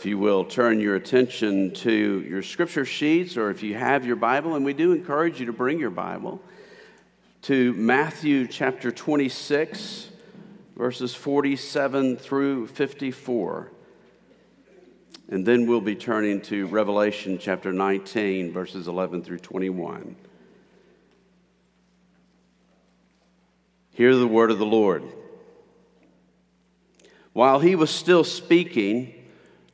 If you will turn your attention to your scripture sheets, or if you have your Bible, and we do encourage you to bring your Bible, to Matthew chapter 26, verses 47 through 54. And then we'll be turning to Revelation chapter 19, verses 11 through 21. Hear the word of the Lord. While he was still speaking,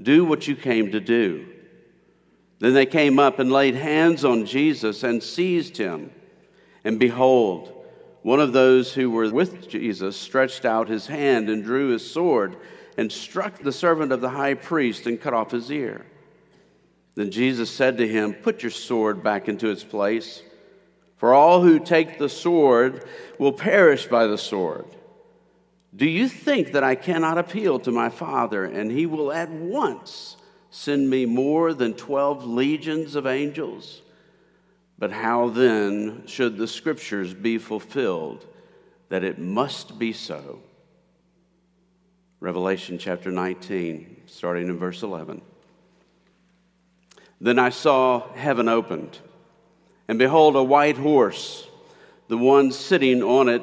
do what you came to do. Then they came up and laid hands on Jesus and seized him. And behold, one of those who were with Jesus stretched out his hand and drew his sword and struck the servant of the high priest and cut off his ear. Then Jesus said to him, Put your sword back into its place, for all who take the sword will perish by the sword. Do you think that I cannot appeal to my Father, and he will at once send me more than 12 legions of angels? But how then should the scriptures be fulfilled that it must be so? Revelation chapter 19, starting in verse 11. Then I saw heaven opened, and behold, a white horse. The one sitting on it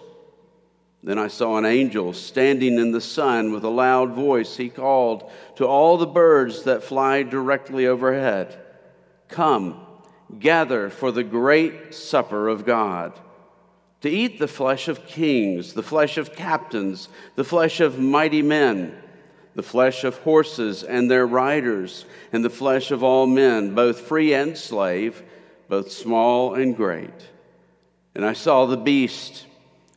Then I saw an angel standing in the sun with a loud voice. He called to all the birds that fly directly overhead Come, gather for the great supper of God. To eat the flesh of kings, the flesh of captains, the flesh of mighty men, the flesh of horses and their riders, and the flesh of all men, both free and slave, both small and great. And I saw the beast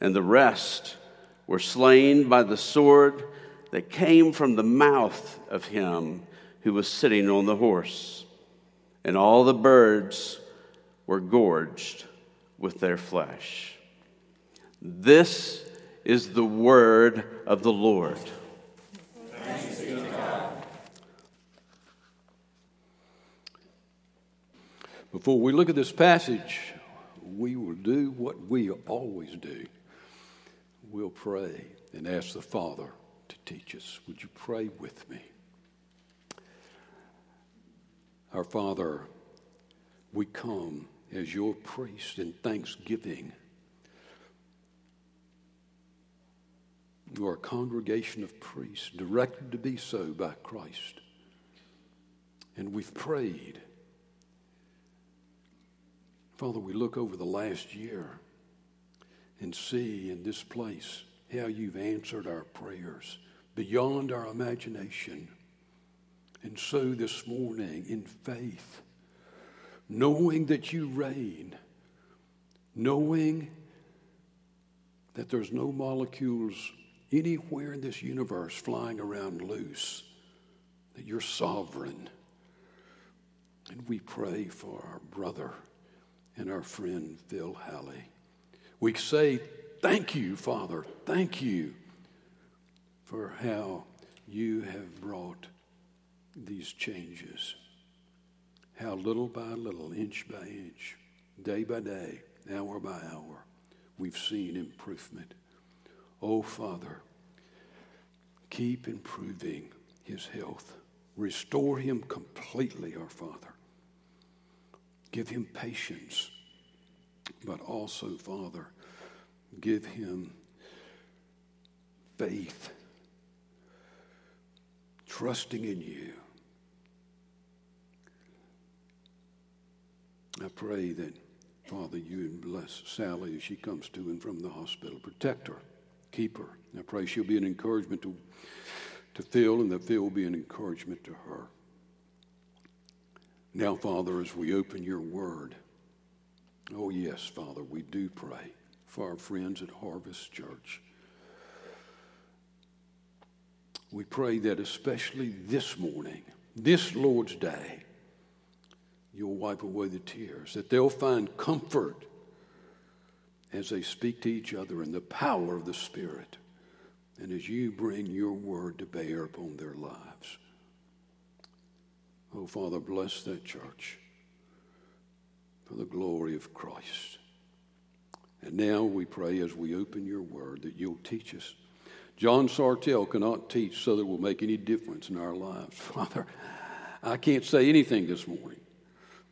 and the rest were slain by the sword that came from the mouth of him who was sitting on the horse. And all the birds were gorged with their flesh. This is the word of the Lord. Before we look at this passage, we will do what we always do we'll pray and ask the Father to teach us. Would you pray with me? Our Father, we come as your priest in thanksgiving. You are a congregation of priests directed to be so by Christ. And we've prayed. Father, we look over the last year and see in this place how you've answered our prayers beyond our imagination. And so this morning, in faith, knowing that you reign, knowing that there's no molecules anywhere in this universe flying around loose, that you're sovereign. And we pray for our brother and our friend Phil Halley. We say, Thank you, Father. Thank you for how you have brought these changes. How little by little, inch by inch, day by day, hour by hour, we've seen improvement. Oh, Father, keep improving his health. Restore him completely, our Father. Give him patience, but also, Father, give him faith, trusting in you. I pray that, Father, you bless Sally as she comes to and from the hospital. Protect her, keep her. I pray she'll be an encouragement to, to Phil and that Phil will be an encouragement to her. Now, Father, as we open your word, oh, yes, Father, we do pray for our friends at Harvest Church. We pray that especially this morning, this Lord's Day, you'll wipe away the tears, that they'll find comfort as they speak to each other in the power of the Spirit, and as you bring your word to bear upon their lives. Oh, Father, bless that church for the glory of Christ. And now we pray as we open your word that you'll teach us. John Sartell cannot teach so that it will make any difference in our lives. Father, I can't say anything this morning.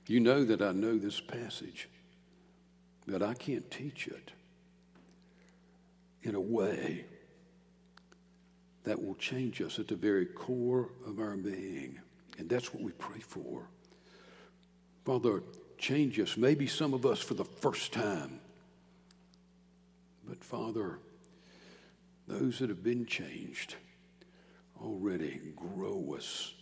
You know that I know this passage, but I can't teach it in a way that will change us at the very core of our being. And that's what we pray for. Father, change us, maybe some of us for the first time. But Father, those that have been changed already grow us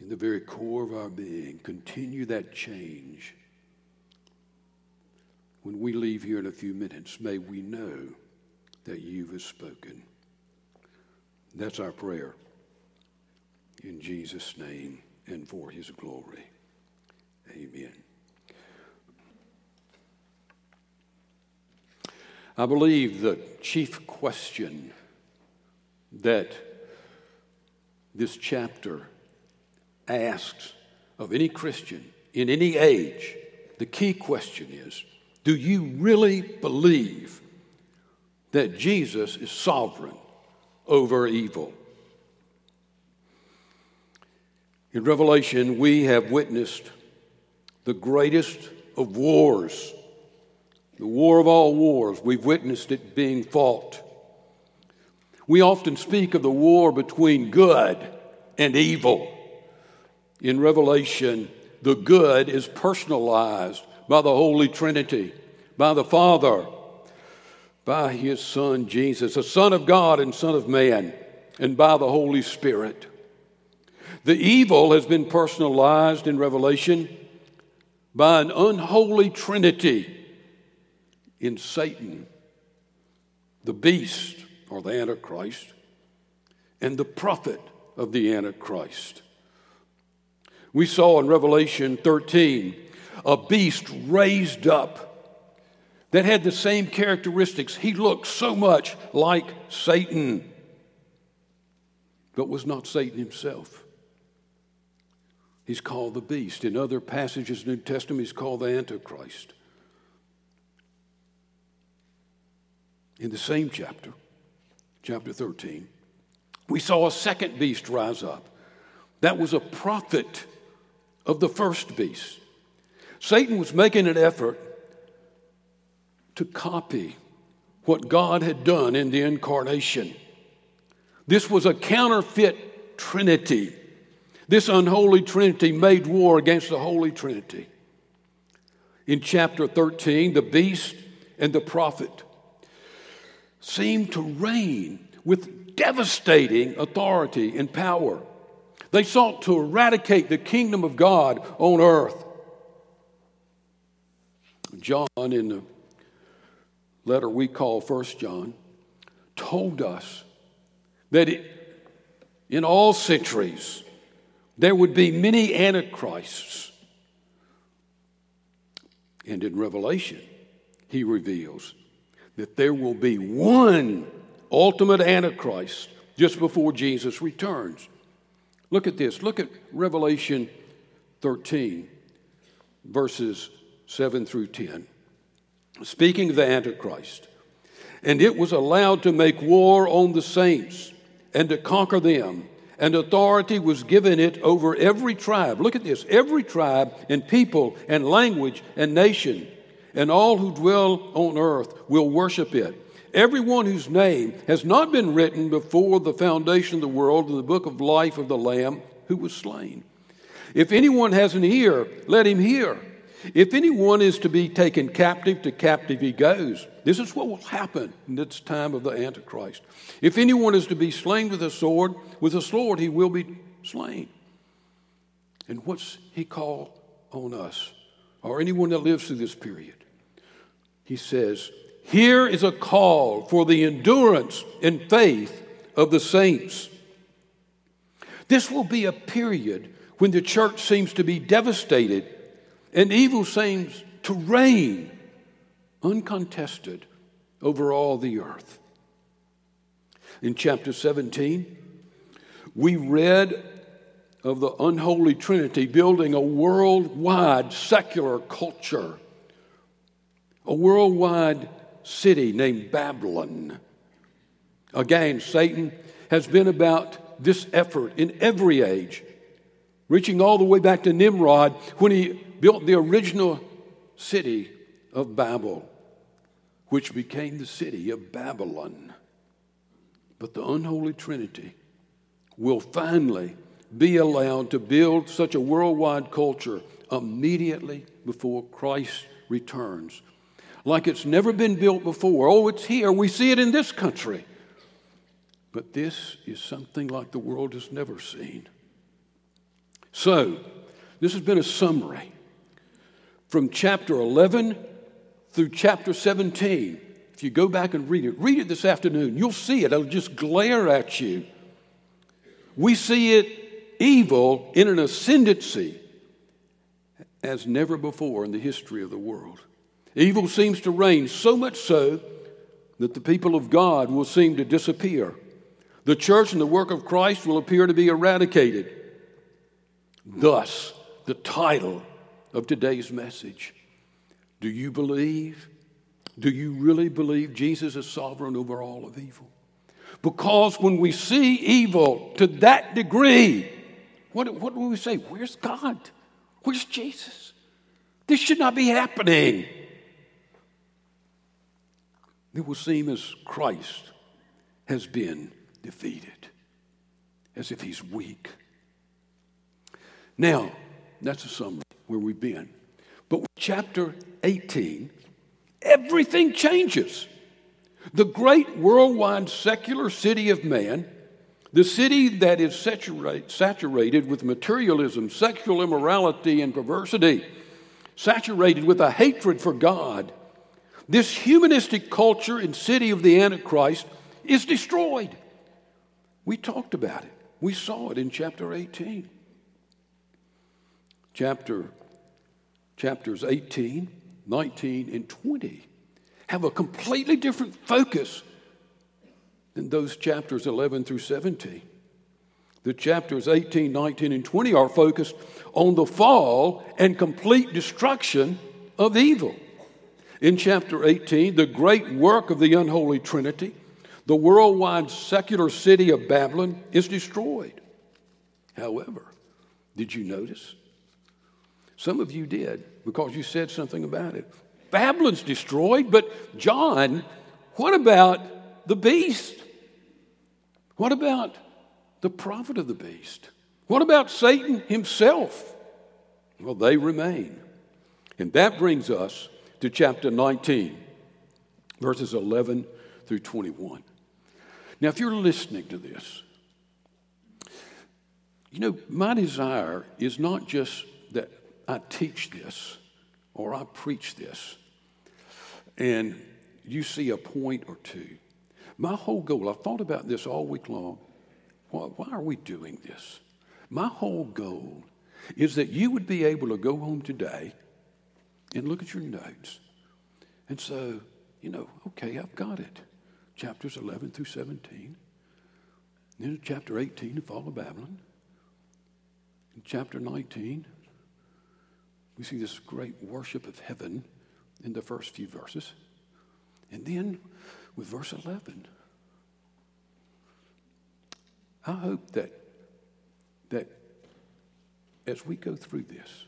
in the very core of our being. Continue that change. When we leave here in a few minutes, may we know that you have spoken. That's our prayer in Jesus' name and for his glory. Amen. I believe the chief question that this chapter asks of any Christian in any age, the key question is do you really believe that Jesus is sovereign over evil? In Revelation, we have witnessed the greatest of wars, the war of all wars. We've witnessed it being fought. We often speak of the war between good and evil. In Revelation, the good is personalized by the Holy Trinity, by the Father, by His Son Jesus, the Son of God and Son of man, and by the Holy Spirit. The evil has been personalized in Revelation by an unholy trinity in Satan, the beast or the Antichrist, and the prophet of the Antichrist. We saw in Revelation 13 a beast raised up that had the same characteristics. He looked so much like Satan, but was not Satan himself. He's called the beast. In other passages in the New Testament, he's called the Antichrist. In the same chapter, chapter 13, we saw a second beast rise up. That was a prophet of the first beast. Satan was making an effort to copy what God had done in the incarnation. This was a counterfeit trinity this unholy trinity made war against the holy trinity. In chapter 13, the beast and the prophet seemed to reign with devastating authority and power. They sought to eradicate the kingdom of God on earth. John, in the letter we call First John, told us that it, in all centuries there would be many antichrists. And in Revelation, he reveals that there will be one ultimate antichrist just before Jesus returns. Look at this. Look at Revelation 13, verses 7 through 10. Speaking of the Antichrist, and it was allowed to make war on the saints and to conquer them, and authority was given it over every tribe. Look at this every tribe and people and language and nation, and all who dwell on earth will worship it. Everyone whose name has not been written before the foundation of the world in the book of life of the Lamb who was slain. If anyone has an ear, let him hear. If anyone is to be taken captive, to captive he goes. This is what will happen in this time of the Antichrist. If anyone is to be slain with a sword, with a sword he will be slain. And what's he call on us, or anyone that lives through this period? He says, Here is a call for the endurance and faith of the saints. This will be a period when the church seems to be devastated and evil seems to reign uncontested over all the earth. In chapter 17, we read of the unholy Trinity building a worldwide secular culture, a worldwide city named Babylon. Again, Satan has been about this effort in every age, reaching all the way back to Nimrod when he built the original city of Babel, which became the city of Babylon. But the unholy Trinity will finally be allowed to build such a worldwide culture immediately before Christ returns. Like it's never been built before. Oh, it's here. We see it in this country. But this is something like the world has never seen. So, this has been a summary from chapter 11 through chapter 17. If you go back and read it, read it this afternoon. You'll see it. It'll just glare at you. We see it evil in an ascendancy as never before in the history of the world. Evil seems to reign so much so that the people of God will seem to disappear. The church and the work of Christ will appear to be eradicated. Thus, the title of today's message. Do you believe? Do you really believe Jesus is sovereign over all of evil? Because when we see evil to that degree, what, what do we say? Where's God? Where's Jesus? This should not be happening. It will seem as Christ has been defeated, as if he's weak. Now, that's a summary where we've been. But chapter 18, everything changes. The great worldwide secular city of man, the city that is saturate, saturated with materialism, sexual immorality, and perversity, saturated with a hatred for God, this humanistic culture and city of the Antichrist is destroyed. We talked about it. We saw it in chapter 18 chapter, chapters 18, 19, and 20 have a completely different focus than those chapters 11 through 17. The chapters 18, 19, and 20 are focused on the fall and complete destruction of evil. In chapter 18, the great work of the unholy Trinity, the worldwide secular city of Babylon, is destroyed. However, did you notice some of you did because you said something about it. Babylon's destroyed, but John, what about the beast? What about the prophet of the beast? What about Satan himself? Well, they remain. And that brings us to chapter 19, verses 11 through 21. Now, if you're listening to this, You know, my desire is not just I teach this or I preach this and you see a point or two. My whole goal, I've thought about this all week long. Why, why are we doing this? My whole goal is that you would be able to go home today and look at your notes. And so, you know, okay, I've got it. Chapters 11 through 17. Then chapter 18, the fall of Babylon. Chapter 19, we see this great worship of heaven in the first few verses. And then with verse 11, I hope that, that as we go through this,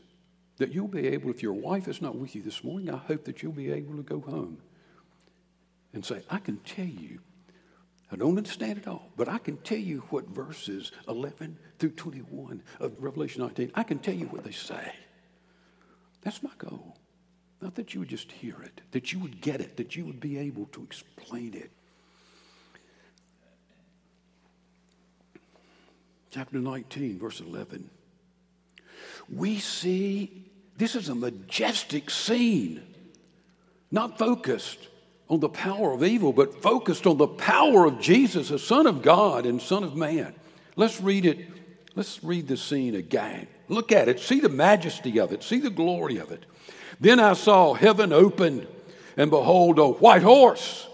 that you'll be able, if your wife is not with you this morning, I hope that you'll be able to go home and say, I can tell you, I don't understand it all, but I can tell you what verses 11 through 21 of Revelation 19, I can tell you what they say. That's my goal. Not that you would just hear it, that you would get it, that you would be able to explain it. Chapter 19, verse 11. We see this is a majestic scene, not focused on the power of evil, but focused on the power of Jesus, the Son of God and Son of Man. Let's read it. Let's read the scene again. Look at it. See the majesty of it. See the glory of it. Then I saw heaven opened, and behold, a white horse.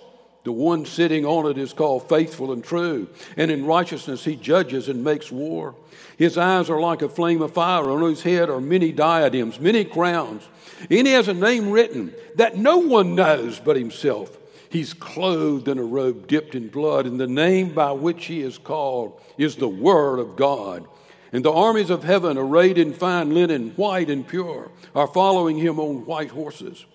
The one sitting on it is called faithful and true, and in righteousness he judges and makes war. His eyes are like a flame of fire, on his head are many diadems, many crowns. And he has a name written that no one knows but himself. He's clothed in a robe dipped in blood, and the name by which he is called is the Word of God. And the armies of heaven, arrayed in fine linen, white and pure, are following him on white horses.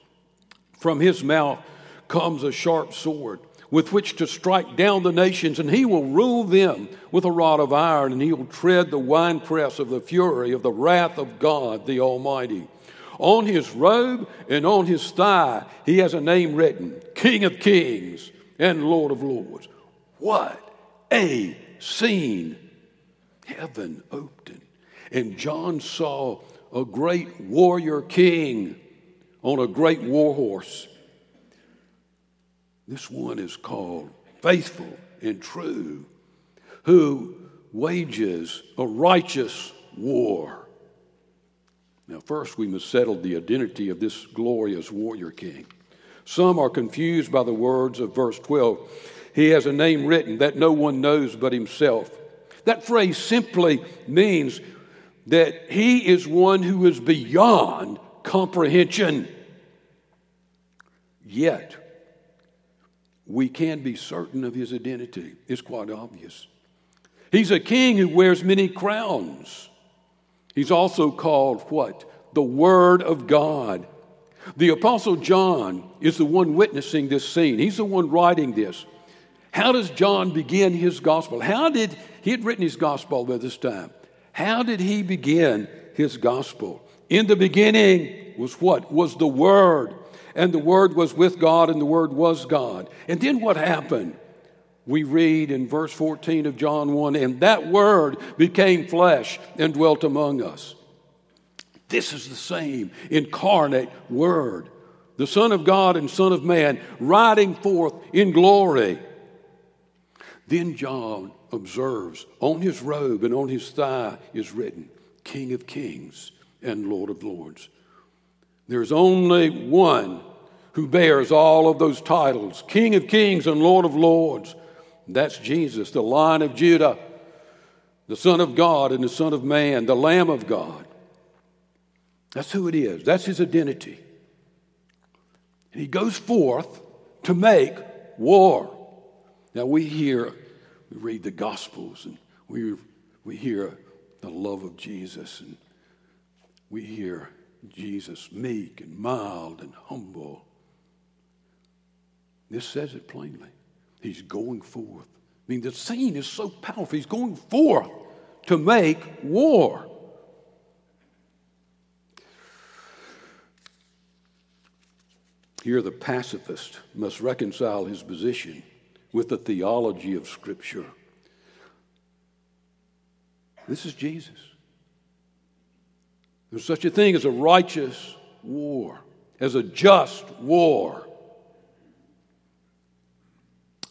From his mouth comes a sharp sword with which to strike down the nations, and he will rule them with a rod of iron, and he will tread the winepress of the fury of the wrath of God the Almighty. On his robe and on his thigh, he has a name written King of Kings and Lord of Lords. What a scene! Heaven opened, and John saw a great warrior king on a great war horse. This one is called faithful and true, who wages a righteous war. Now, first, we must settle the identity of this glorious warrior king. Some are confused by the words of verse 12. He has a name written that no one knows but himself. That phrase simply means that he is one who is beyond comprehension. Yet, we can be certain of his identity. It's quite obvious. He's a king who wears many crowns. He's also called what? The Word of God. The Apostle John is the one witnessing this scene. He's the one writing this. How does John begin his gospel? How did he had written his gospel by this time? How did he begin his gospel? In the beginning was what? Was the Word. And the Word was with God, and the Word was God. And then what happened? We read in verse 14 of John 1 and that Word became flesh and dwelt among us. This is the same incarnate Word, the Son of God and Son of Man, riding forth in glory. Then John observes on his robe and on his thigh is written, King of Kings and Lord of Lords. There's only one who bears all of those titles King of Kings and Lord of Lords. That's Jesus, the Lion of Judah, the Son of God and the Son of Man, the Lamb of God. That's who it is, that's his identity. And he goes forth to make war. Now we hear, we read the Gospels and we, we hear the love of Jesus and we hear Jesus meek and mild and humble. This says it plainly. He's going forth. I mean, the scene is so powerful. He's going forth to make war. Here, the pacifist must reconcile his position with the theology of Scripture. This is Jesus. There's such a thing as a righteous war, as a just war.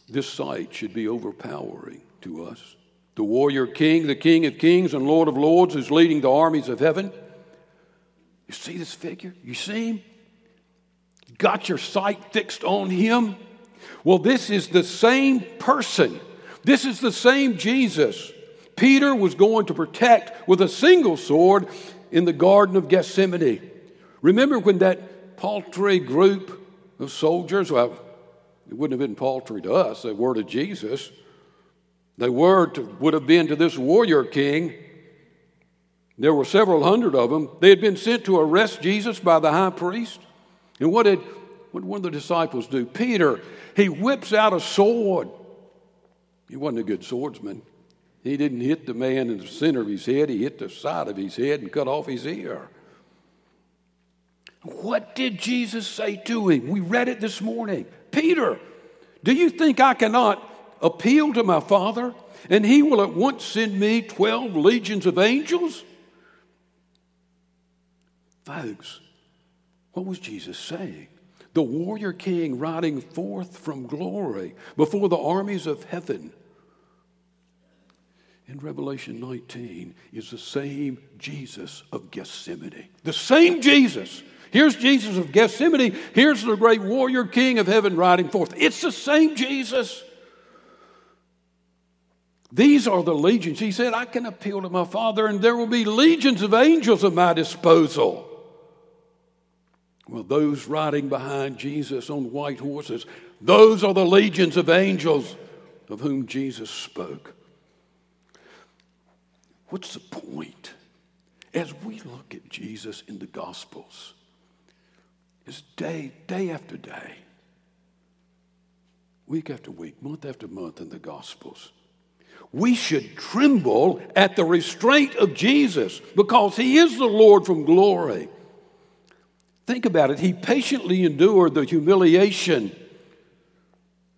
This sight should be overpowering to us. The warrior king, the king of kings and lord of lords, is leading the armies of heaven. You see this figure? You see him? Got your sight fixed on him? Well, this is the same person. This is the same Jesus. Peter was going to protect with a single sword in the Garden of Gethsemane. Remember when that paltry group of soldiers, well, it wouldn't have been paltry to us, they were to Jesus. They were to, would have been to this warrior king. There were several hundred of them. They had been sent to arrest Jesus by the high priest. And what did, what one of the disciples do? Peter, he whips out a sword. He wasn't a good swordsman. He didn't hit the man in the center of his head, he hit the side of his head and cut off his ear. What did Jesus say to him? We read it this morning. Peter, do you think I cannot appeal to my Father and he will at once send me 12 legions of angels? Folks, what was Jesus saying? The warrior king riding forth from glory before the armies of heaven in Revelation 19 is the same Jesus of Gethsemane. The same Jesus. Here's Jesus of Gethsemane. Here's the great warrior king of heaven riding forth. It's the same Jesus. These are the legions. He said, I can appeal to my Father, and there will be legions of angels at my disposal. Well, those riding behind Jesus on white horses, those are the legions of angels of whom Jesus spoke. What's the point? As we look at Jesus in the Gospels, it's day, day after day, week after week, month after month in the Gospels. We should tremble at the restraint of Jesus because he is the Lord from glory. Think about it. He patiently endured the humiliation,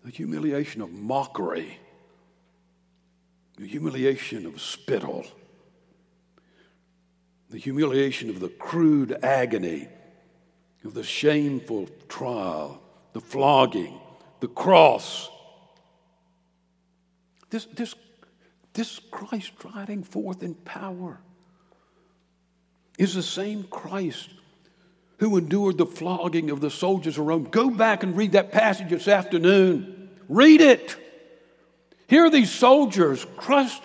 the humiliation of mockery, the humiliation of spittle the humiliation of the crude agony, of the shameful trial, the flogging, the cross. This, this, this Christ riding forth in power is the same Christ who endured the flogging of the soldiers of Rome. Go back and read that passage this afternoon. Read it. Here are these soldiers, crushed,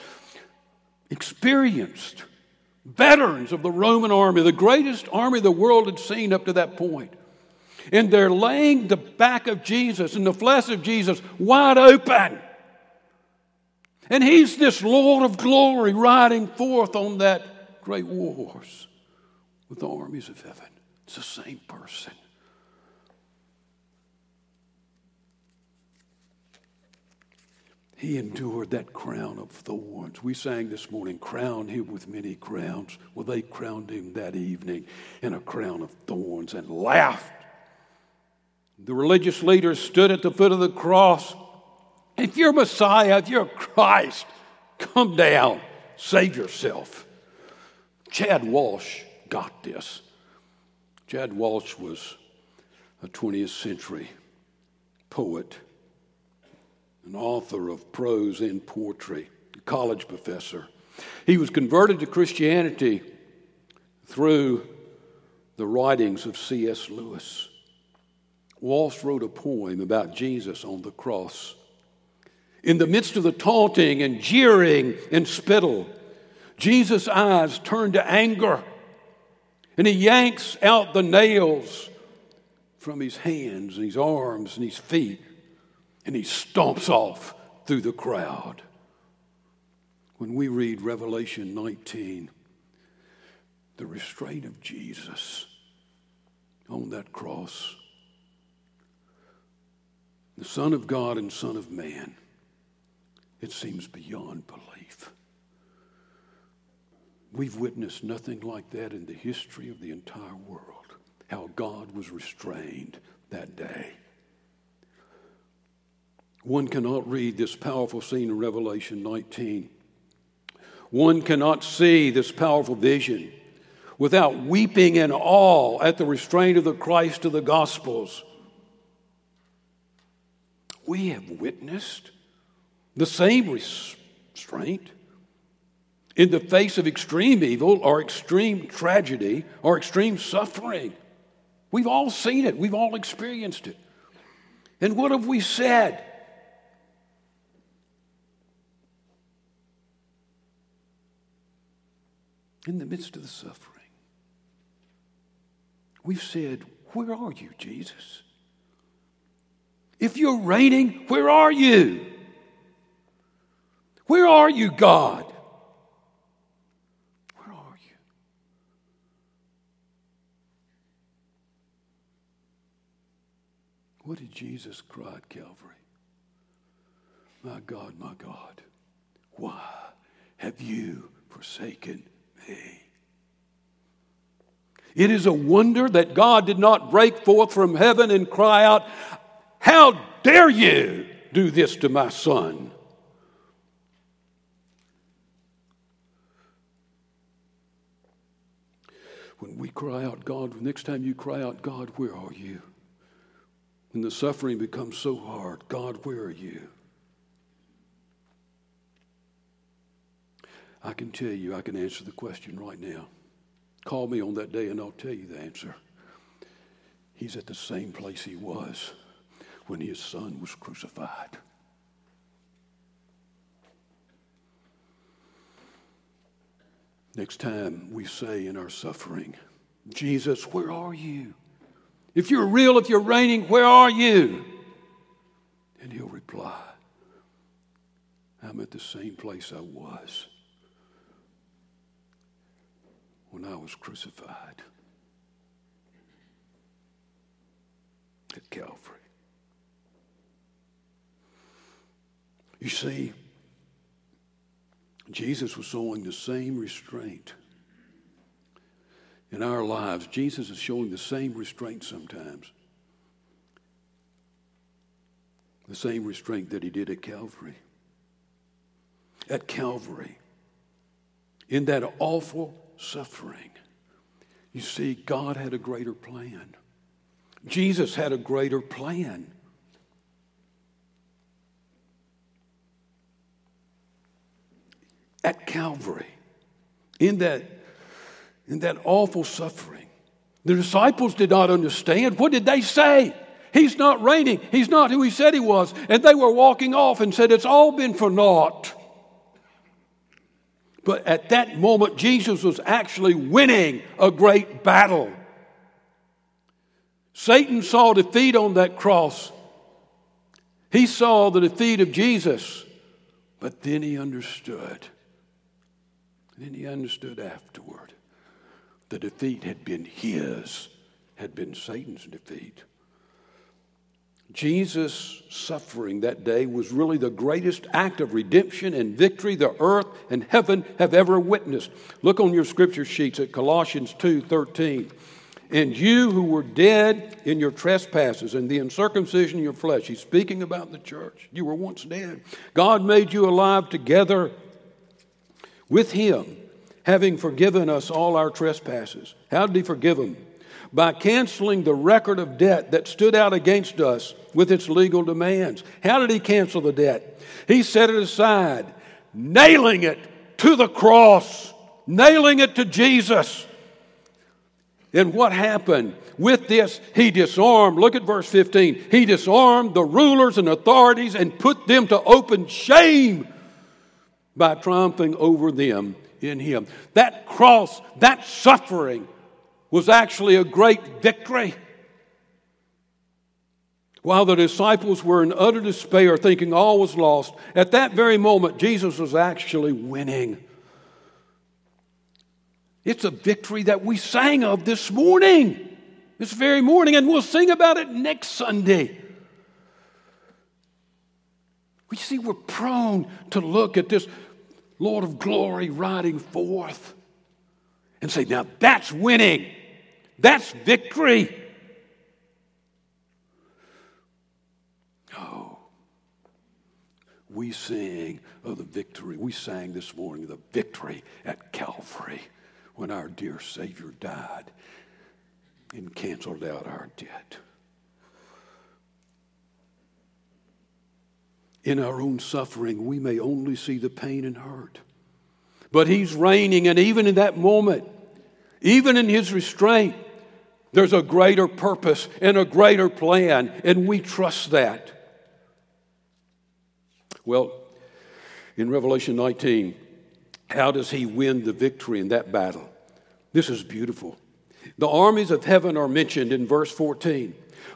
experienced, veterans of the Roman army, the greatest army the world had seen up to that point. And they're laying the back of Jesus and the flesh of Jesus wide open. And he's this Lord of glory riding forth on that great war horse with the armies of heaven. It's the same person. He endured that crown of thorns. We sang this morning, Crown him with many crowns. Well, they crowned him that evening in a crown of thorns and laughed. The religious leaders stood at the foot of the cross. If you're Messiah, if you're Christ, come down, save yourself. Chad Walsh got this. Chad Walsh was a 20th century poet an author of prose and poetry, a college professor. He was converted to Christianity through the writings of C.S. Lewis. Walsh wrote a poem about Jesus on the cross. In the midst of the taunting and jeering and spittle, Jesus' eyes turned to anger and he yanks out the nails from his hands and his arms and his feet and he stomps off through the crowd. When we read Revelation 19, the restraint of Jesus on that cross, the Son of God and Son of Man, it seems beyond belief. We've witnessed nothing like that in the history of the entire world, how God was restrained that day. One cannot read this powerful scene in Revelation 19 One cannot see this powerful vision without weeping in awe at the restraint of the Christ of the Gospels. We have witnessed the same restraint in the face of extreme evil or extreme tragedy or extreme suffering. We've all seen it, we've all experienced it. And what have we said? In the midst of the suffering, we've said, Where are you, Jesus? If you're reigning, where are you? Where are you, God? Where are you? What did Jesus cry at Calvary? My God, my God, why have you forsaken me? It is a wonder that God did not break forth from heaven and cry out, How dare you do this to my son? When we cry out, God, next time you cry out, God, where are you? When the suffering becomes so hard, God, where are you? I can tell you, I can answer the question right now. Call me on that day and I'll tell you the answer. He's at the same place he was when his son was crucified. Next time we say in our suffering, Jesus, where are you? If you're real, if you're reigning, where are you? And he'll reply, I'm at the same place I was when I was crucified at Calvary. You see, Jesus was showing the same restraint in our lives. Jesus is showing the same restraint sometimes. The same restraint that he did at Calvary. At Calvary, in that awful suffering, you see, God had a greater plan. Jesus had a greater plan. at Calvary, in that, in that awful suffering. The disciples did not understand. What did they say? He's not reigning. He's not who he said he was. And they were walking off and said, It's all been for naught. But at that moment, Jesus was actually winning a great battle. Satan saw defeat on that cross. He saw the defeat of Jesus, but then he understood then he understood afterward the defeat had been his, had been Satan's defeat. Jesus' suffering that day was really the greatest act of redemption and victory the earth and heaven have ever witnessed. Look on your scripture sheets at Colossians 2 13. And you who were dead in your trespasses and the uncircumcision of your flesh, he's speaking about the church. You were once dead. God made you alive together with him, having forgiven us all our trespasses. How did he forgive them? By canceling the record of debt that stood out against us with its legal demands. How did he cancel the debt? He set it aside, nailing it to the cross, nailing it to Jesus. And what happened? With this, he disarmed, look at verse 15. He disarmed the rulers and authorities and put them to open shame by triumphing over them in him. That cross, that suffering, was actually a great victory. While the disciples were in utter despair, thinking all was lost, at that very moment, Jesus was actually winning. It's a victory that we sang of this morning, this very morning, and we'll sing about it next Sunday. We see we're prone to look at this Lord of glory riding forth and say, now that's winning. That's victory. Oh, we sing of the victory. We sang this morning the victory at Calvary when our dear Savior died and canceled out our debt. In our own suffering, we may only see the pain and hurt. But He's reigning, and even in that moment, even in His restraint, there's a greater purpose and a greater plan, and we trust that. Well, in Revelation 19, how does he win the victory in that battle? This is beautiful. The armies of heaven are mentioned in verse 14.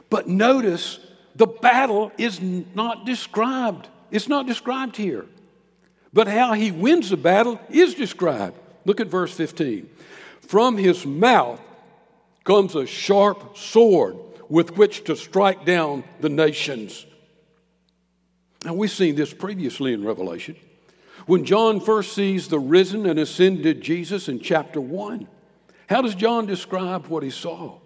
But notice the battle is not described. It's not described here. But how he wins the battle is described. Look at verse 15. From his mouth comes a sharp sword with which to strike down the nations. Now, we've seen this previously in Revelation. When John first sees the risen and ascended Jesus in chapter 1, how does John describe what he saw?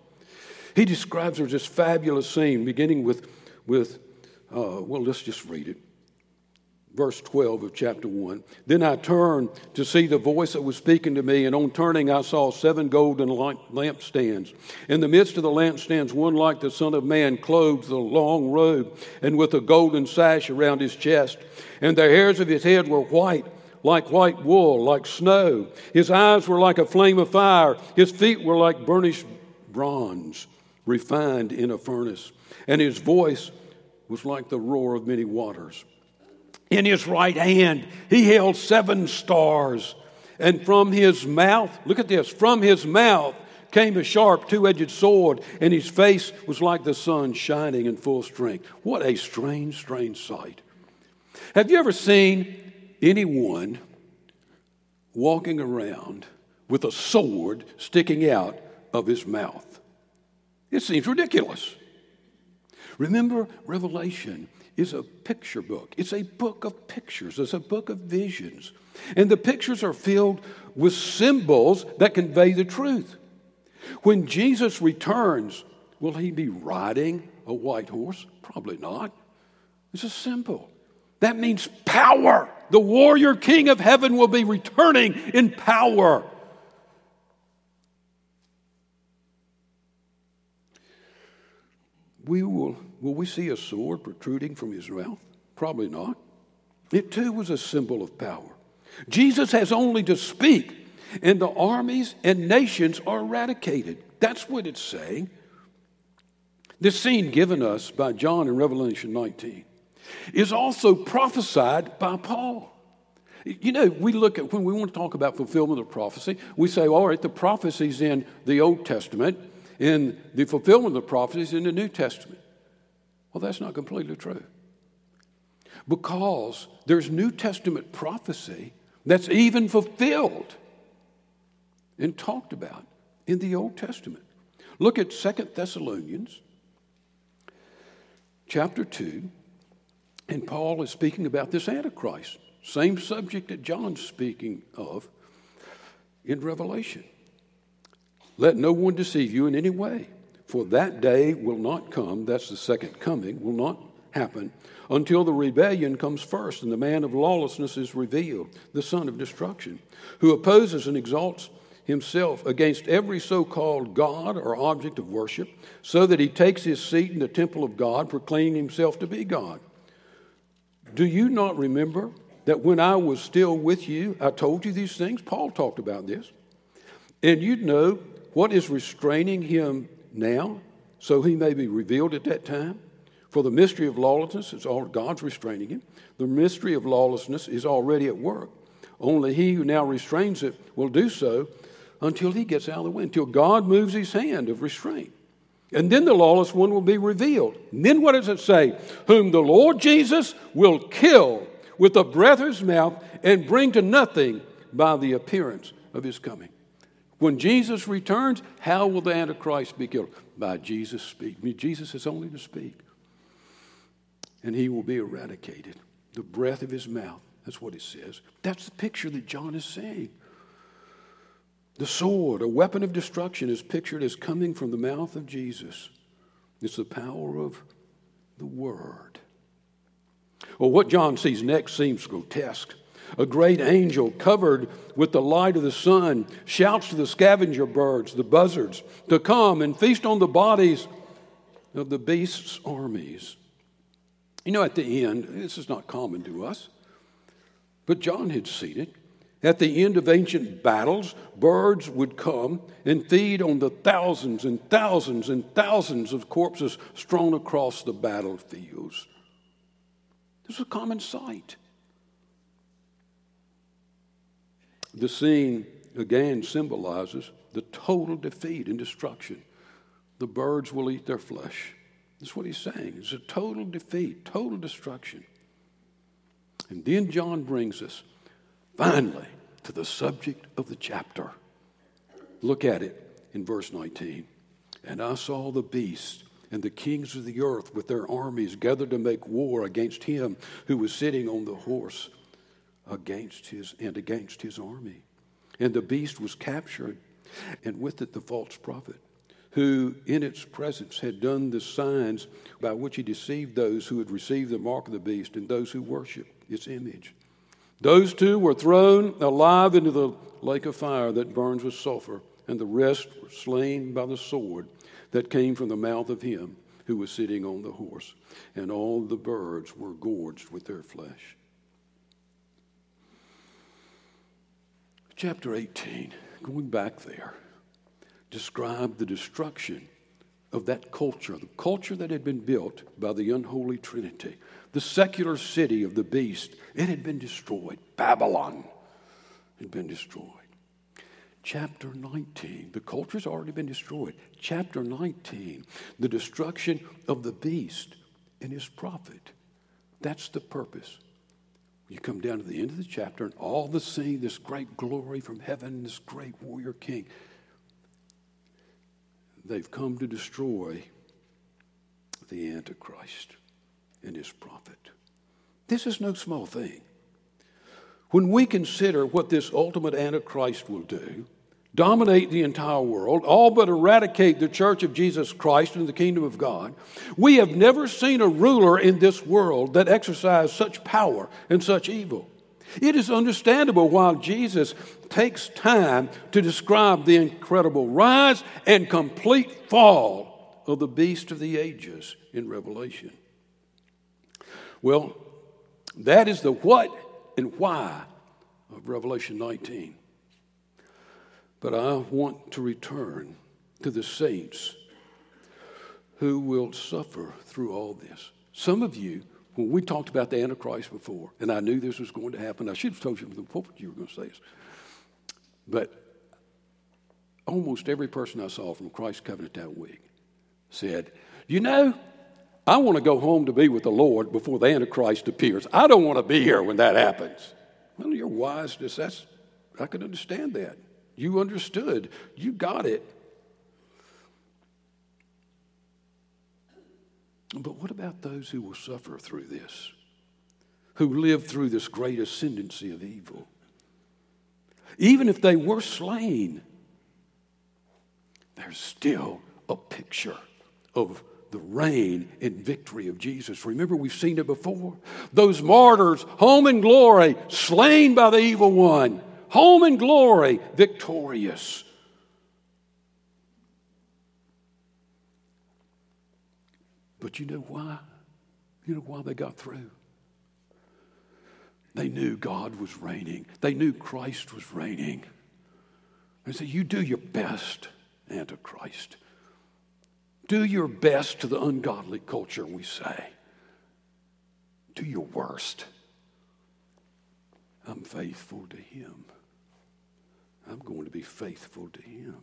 He describes there's this fabulous scene beginning with, with uh, well, let's just read it verse 12 of chapter 1. Then I turned to see the voice that was speaking to me, and on turning, I saw seven golden lampstands. In the midst of the lampstands, one like the Son of Man, clothed with a long robe and with a golden sash around his chest. And the hairs of his head were white. Like white wool, like snow. His eyes were like a flame of fire. His feet were like burnished bronze, refined in a furnace. And his voice was like the roar of many waters. In his right hand, he held seven stars. And from his mouth, look at this, from his mouth came a sharp two edged sword, and his face was like the sun shining in full strength. What a strange, strange sight. Have you ever seen anyone walking around with a sword sticking out of his mouth? It seems ridiculous. Remember Revelation is a picture book. It's a book of pictures, it's a book of visions. And the pictures are filled with symbols that convey the truth. When Jesus returns, will he be riding a white horse? Probably not. It's a symbol. That means power. The warrior king of heaven will be returning in power. We will Will we see a sword protruding from his mouth? Probably not. It too was a symbol of power. Jesus has only to speak, and the armies and nations are eradicated. That's what it's saying. This scene given us by John in Revelation 19 is also prophesied by Paul. You know, we look at when we want to talk about fulfillment of prophecy, we say, all right, the prophecies in the Old Testament, and the fulfillment of the prophecies in the New Testament. Well, that's not completely true. Because there's New Testament prophecy that's even fulfilled and talked about in the Old Testament. Look at Second Thessalonians chapter 2, and Paul is speaking about this Antichrist, same subject that John's speaking of in Revelation. Let no one deceive you in any way. For that day will not come, that's the second coming, will not happen until the rebellion comes first and the man of lawlessness is revealed, the son of destruction, who opposes and exalts himself against every so called God or object of worship, so that he takes his seat in the temple of God, proclaiming himself to be God. Do you not remember that when I was still with you, I told you these things? Paul talked about this. And you'd know what is restraining him now, so he may be revealed at that time. For the mystery of lawlessness is all God's restraining him. The mystery of lawlessness is already at work. Only he who now restrains it will do so until he gets out of the way, until God moves his hand of restraint. And then the lawless one will be revealed. And then what does it say? Whom the Lord Jesus will kill with the breath of his mouth and bring to nothing by the appearance of his coming. When Jesus returns, how will the Antichrist be killed? By Jesus speak. Jesus is only to speak. And he will be eradicated. The breath of his mouth. That's what it says. That's the picture that John is saying. The sword, a weapon of destruction, is pictured as coming from the mouth of Jesus. It's the power of the word. Well, what John sees next seems grotesque. A great angel covered with the light of the sun shouts to the scavenger birds, the buzzards, to come and feast on the bodies of the beast's armies. You know, at the end, this is not common to us, but John had seen it. At the end of ancient battles, birds would come and feed on the thousands and thousands and thousands of corpses strewn across the battlefields. This was a common sight. The scene again symbolizes the total defeat and destruction. The birds will eat their flesh. That's what he's saying. It's a total defeat, total destruction. And then John brings us finally to the subject of the chapter. Look at it in verse 19. And I saw the beast and the kings of the earth with their armies gathered to make war against him who was sitting on the horse against his and against his army. And the beast was captured, and with it the false prophet, who in its presence had done the signs by which he deceived those who had received the mark of the beast and those who worship its image. Those two were thrown alive into the lake of fire that burns with sulfur, and the rest were slain by the sword that came from the mouth of him who was sitting on the horse, and all the birds were gorged with their flesh. Chapter 18, going back there, described the destruction of that culture, the culture that had been built by the unholy Trinity, the secular city of the beast. It had been destroyed. Babylon had been destroyed. Chapter 19, the culture's already been destroyed. Chapter 19, the destruction of the beast and his prophet. That's the purpose. You come down to the end of the chapter, and all the scene, this great glory from heaven, this great warrior king. They've come to destroy the Antichrist and his prophet. This is no small thing. When we consider what this ultimate Antichrist will do, dominate the entire world, all but eradicate the church of Jesus Christ and the kingdom of God. We have never seen a ruler in this world that exercised such power and such evil. It is understandable why Jesus takes time to describe the incredible rise and complete fall of the beast of the ages in Revelation. Well, that is the what and why of Revelation 19. But I want to return to the saints who will suffer through all this. Some of you, when we talked about the Antichrist before, and I knew this was going to happen, I should have told you from the pulpit you were going to say this. But almost every person I saw from Christ Covenant that week said, You know, I want to go home to be with the Lord before the Antichrist appears. I don't want to be here when that happens. Well, you're wise. That's, I can understand that. You understood. You got it. But what about those who will suffer through this? Who live through this great ascendancy of evil? Even if they were slain, there's still a picture of the reign and victory of Jesus. Remember, we've seen it before. Those martyrs, home in glory, slain by the evil one home in glory, victorious. But you know why? You know why they got through? They knew God was reigning. They knew Christ was reigning. They said, You do your best, Antichrist. Do your best to the ungodly culture, we say. Do your worst. I'm faithful to Him. I'm going to be faithful to him.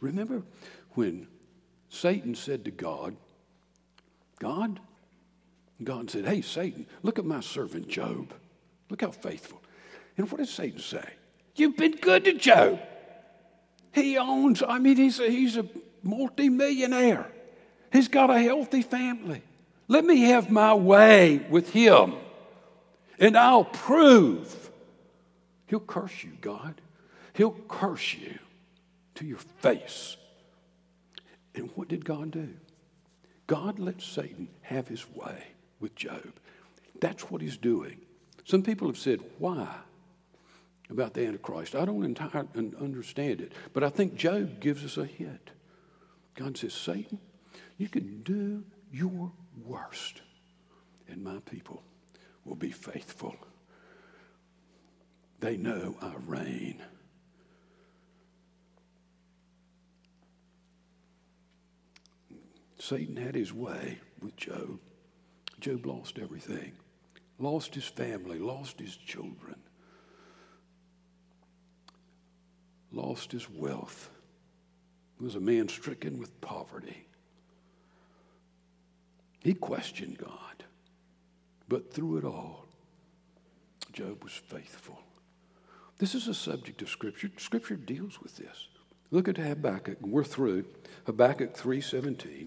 Remember when Satan said to God, God, God said, Hey, Satan, look at my servant Job. Look how faithful. And what does Satan say? You've been good to Job. He owns, I mean, he's a, he's a multimillionaire. He's got a healthy family. Let me have my way with him, and I'll prove. He'll curse you, God. He'll curse you to your face. And what did God do? God let Satan have his way with Job. That's what he's doing. Some people have said, why? About the Antichrist. I don't entirely understand it, but I think Job gives us a hint. God says, Satan, you can do your worst, and my people will be faithful. They know I reign. Satan had his way with Job. Job lost everything, lost his family, lost his children, lost his wealth. He was a man stricken with poverty. He questioned God, but through it all, Job was faithful. This is a subject of Scripture. Scripture deals with this. Look at Habakkuk. We're through. Habakkuk 3.17.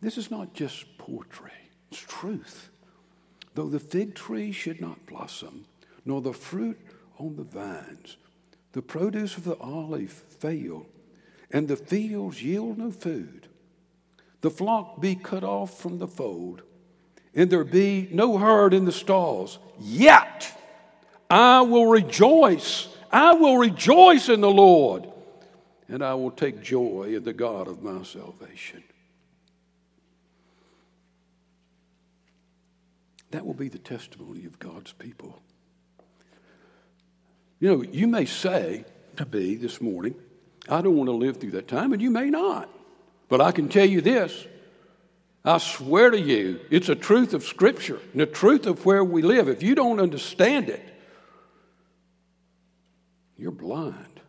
This is not just poetry, it's truth. Though the fig tree should not blossom, nor the fruit on the vines, the produce of the olive fail, and the fields yield no food, the flock be cut off from the fold, and there be no herd in the stalls, yet I will rejoice. I will rejoice in the Lord, and I will take joy in the God of my salvation. That will be the testimony of God's people. You know, you may say to me this morning, I don't want to live through that time, and you may not. But I can tell you this I swear to you, it's a truth of Scripture and a truth of where we live. If you don't understand it, you're blind.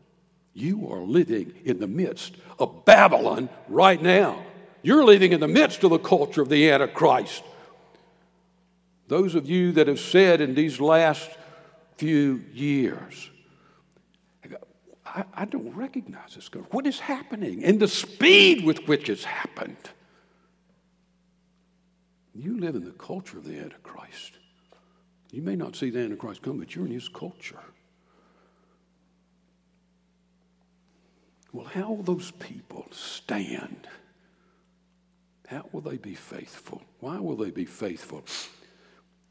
You are living in the midst of Babylon right now. You're living in the midst of the culture of the Antichrist. Those of you that have said in these last few years, I, I don't recognize this. What is happening and the speed with which it's happened? You live in the culture of the Antichrist. You may not see the Antichrist come, but you're in his culture. Well, how will those people stand? How will they be faithful? Why will they be faithful?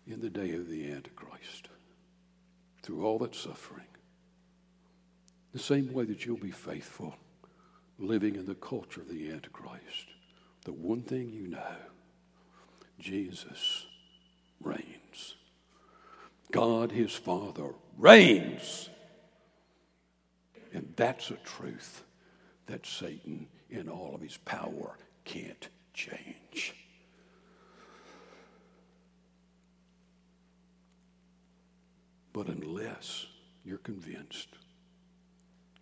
in the day of the Antichrist through all that suffering. The same way that you'll be faithful living in the culture of the Antichrist. The one thing you know Jesus reigns. God, his Father, reigns. And that's a truth that Satan, in all of his power, can't change. But unless you're convinced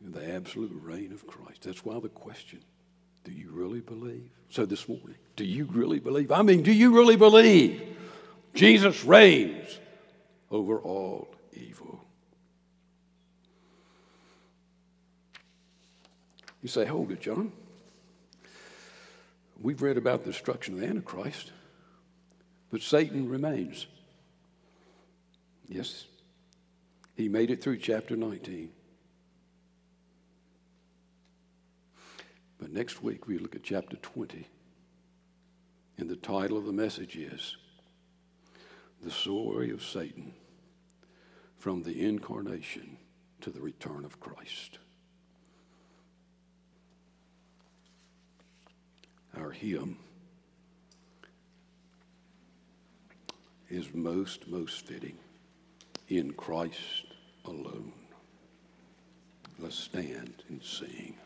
of the absolute reign of Christ, that's why the question do you really believe? So this morning, do you really believe? I mean, do you really believe Jesus reigns over all evil? You say, hold it, John. We've read about the destruction of the Antichrist, but Satan remains. Yes, he made it through chapter 19. But next week we look at chapter 20. And the title of the message is The Story of Satan from the Incarnation to the Return of Christ. Our hymn is most, most fitting in Christ alone. Let's stand and sing.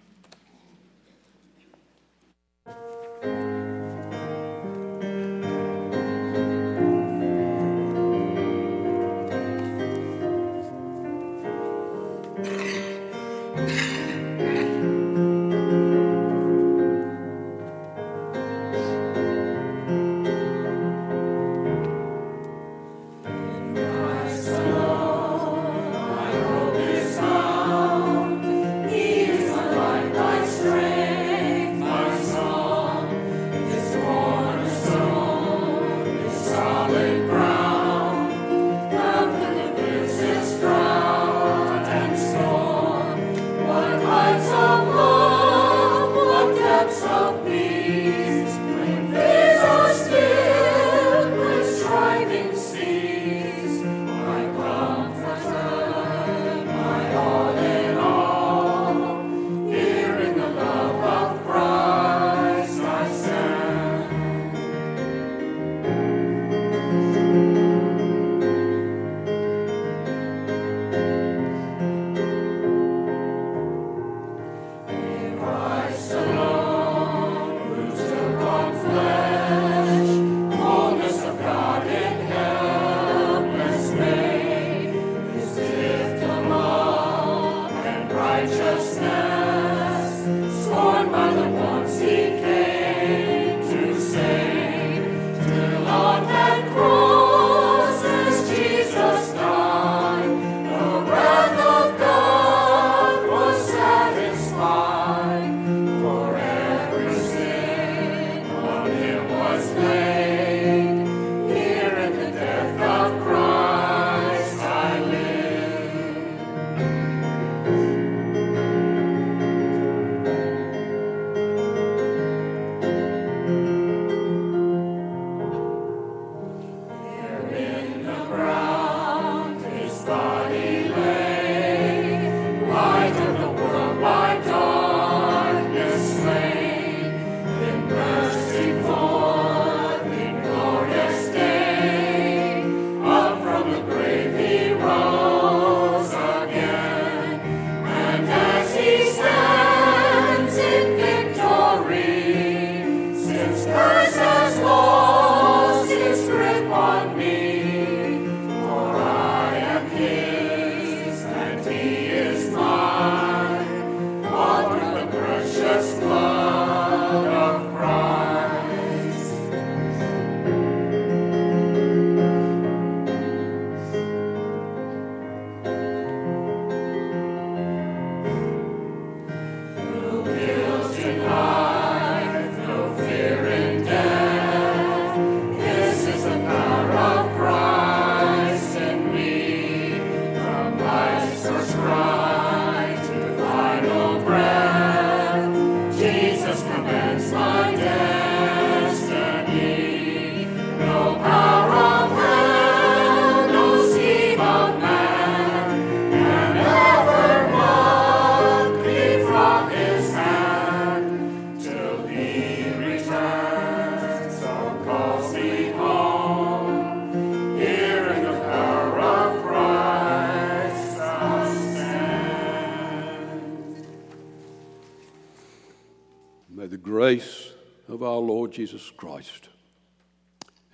Lord Jesus Christ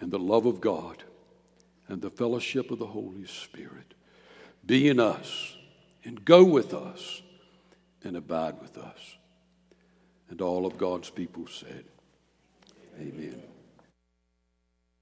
and the love of God and the fellowship of the Holy Spirit be in us and go with us and abide with us. And all of God's people said.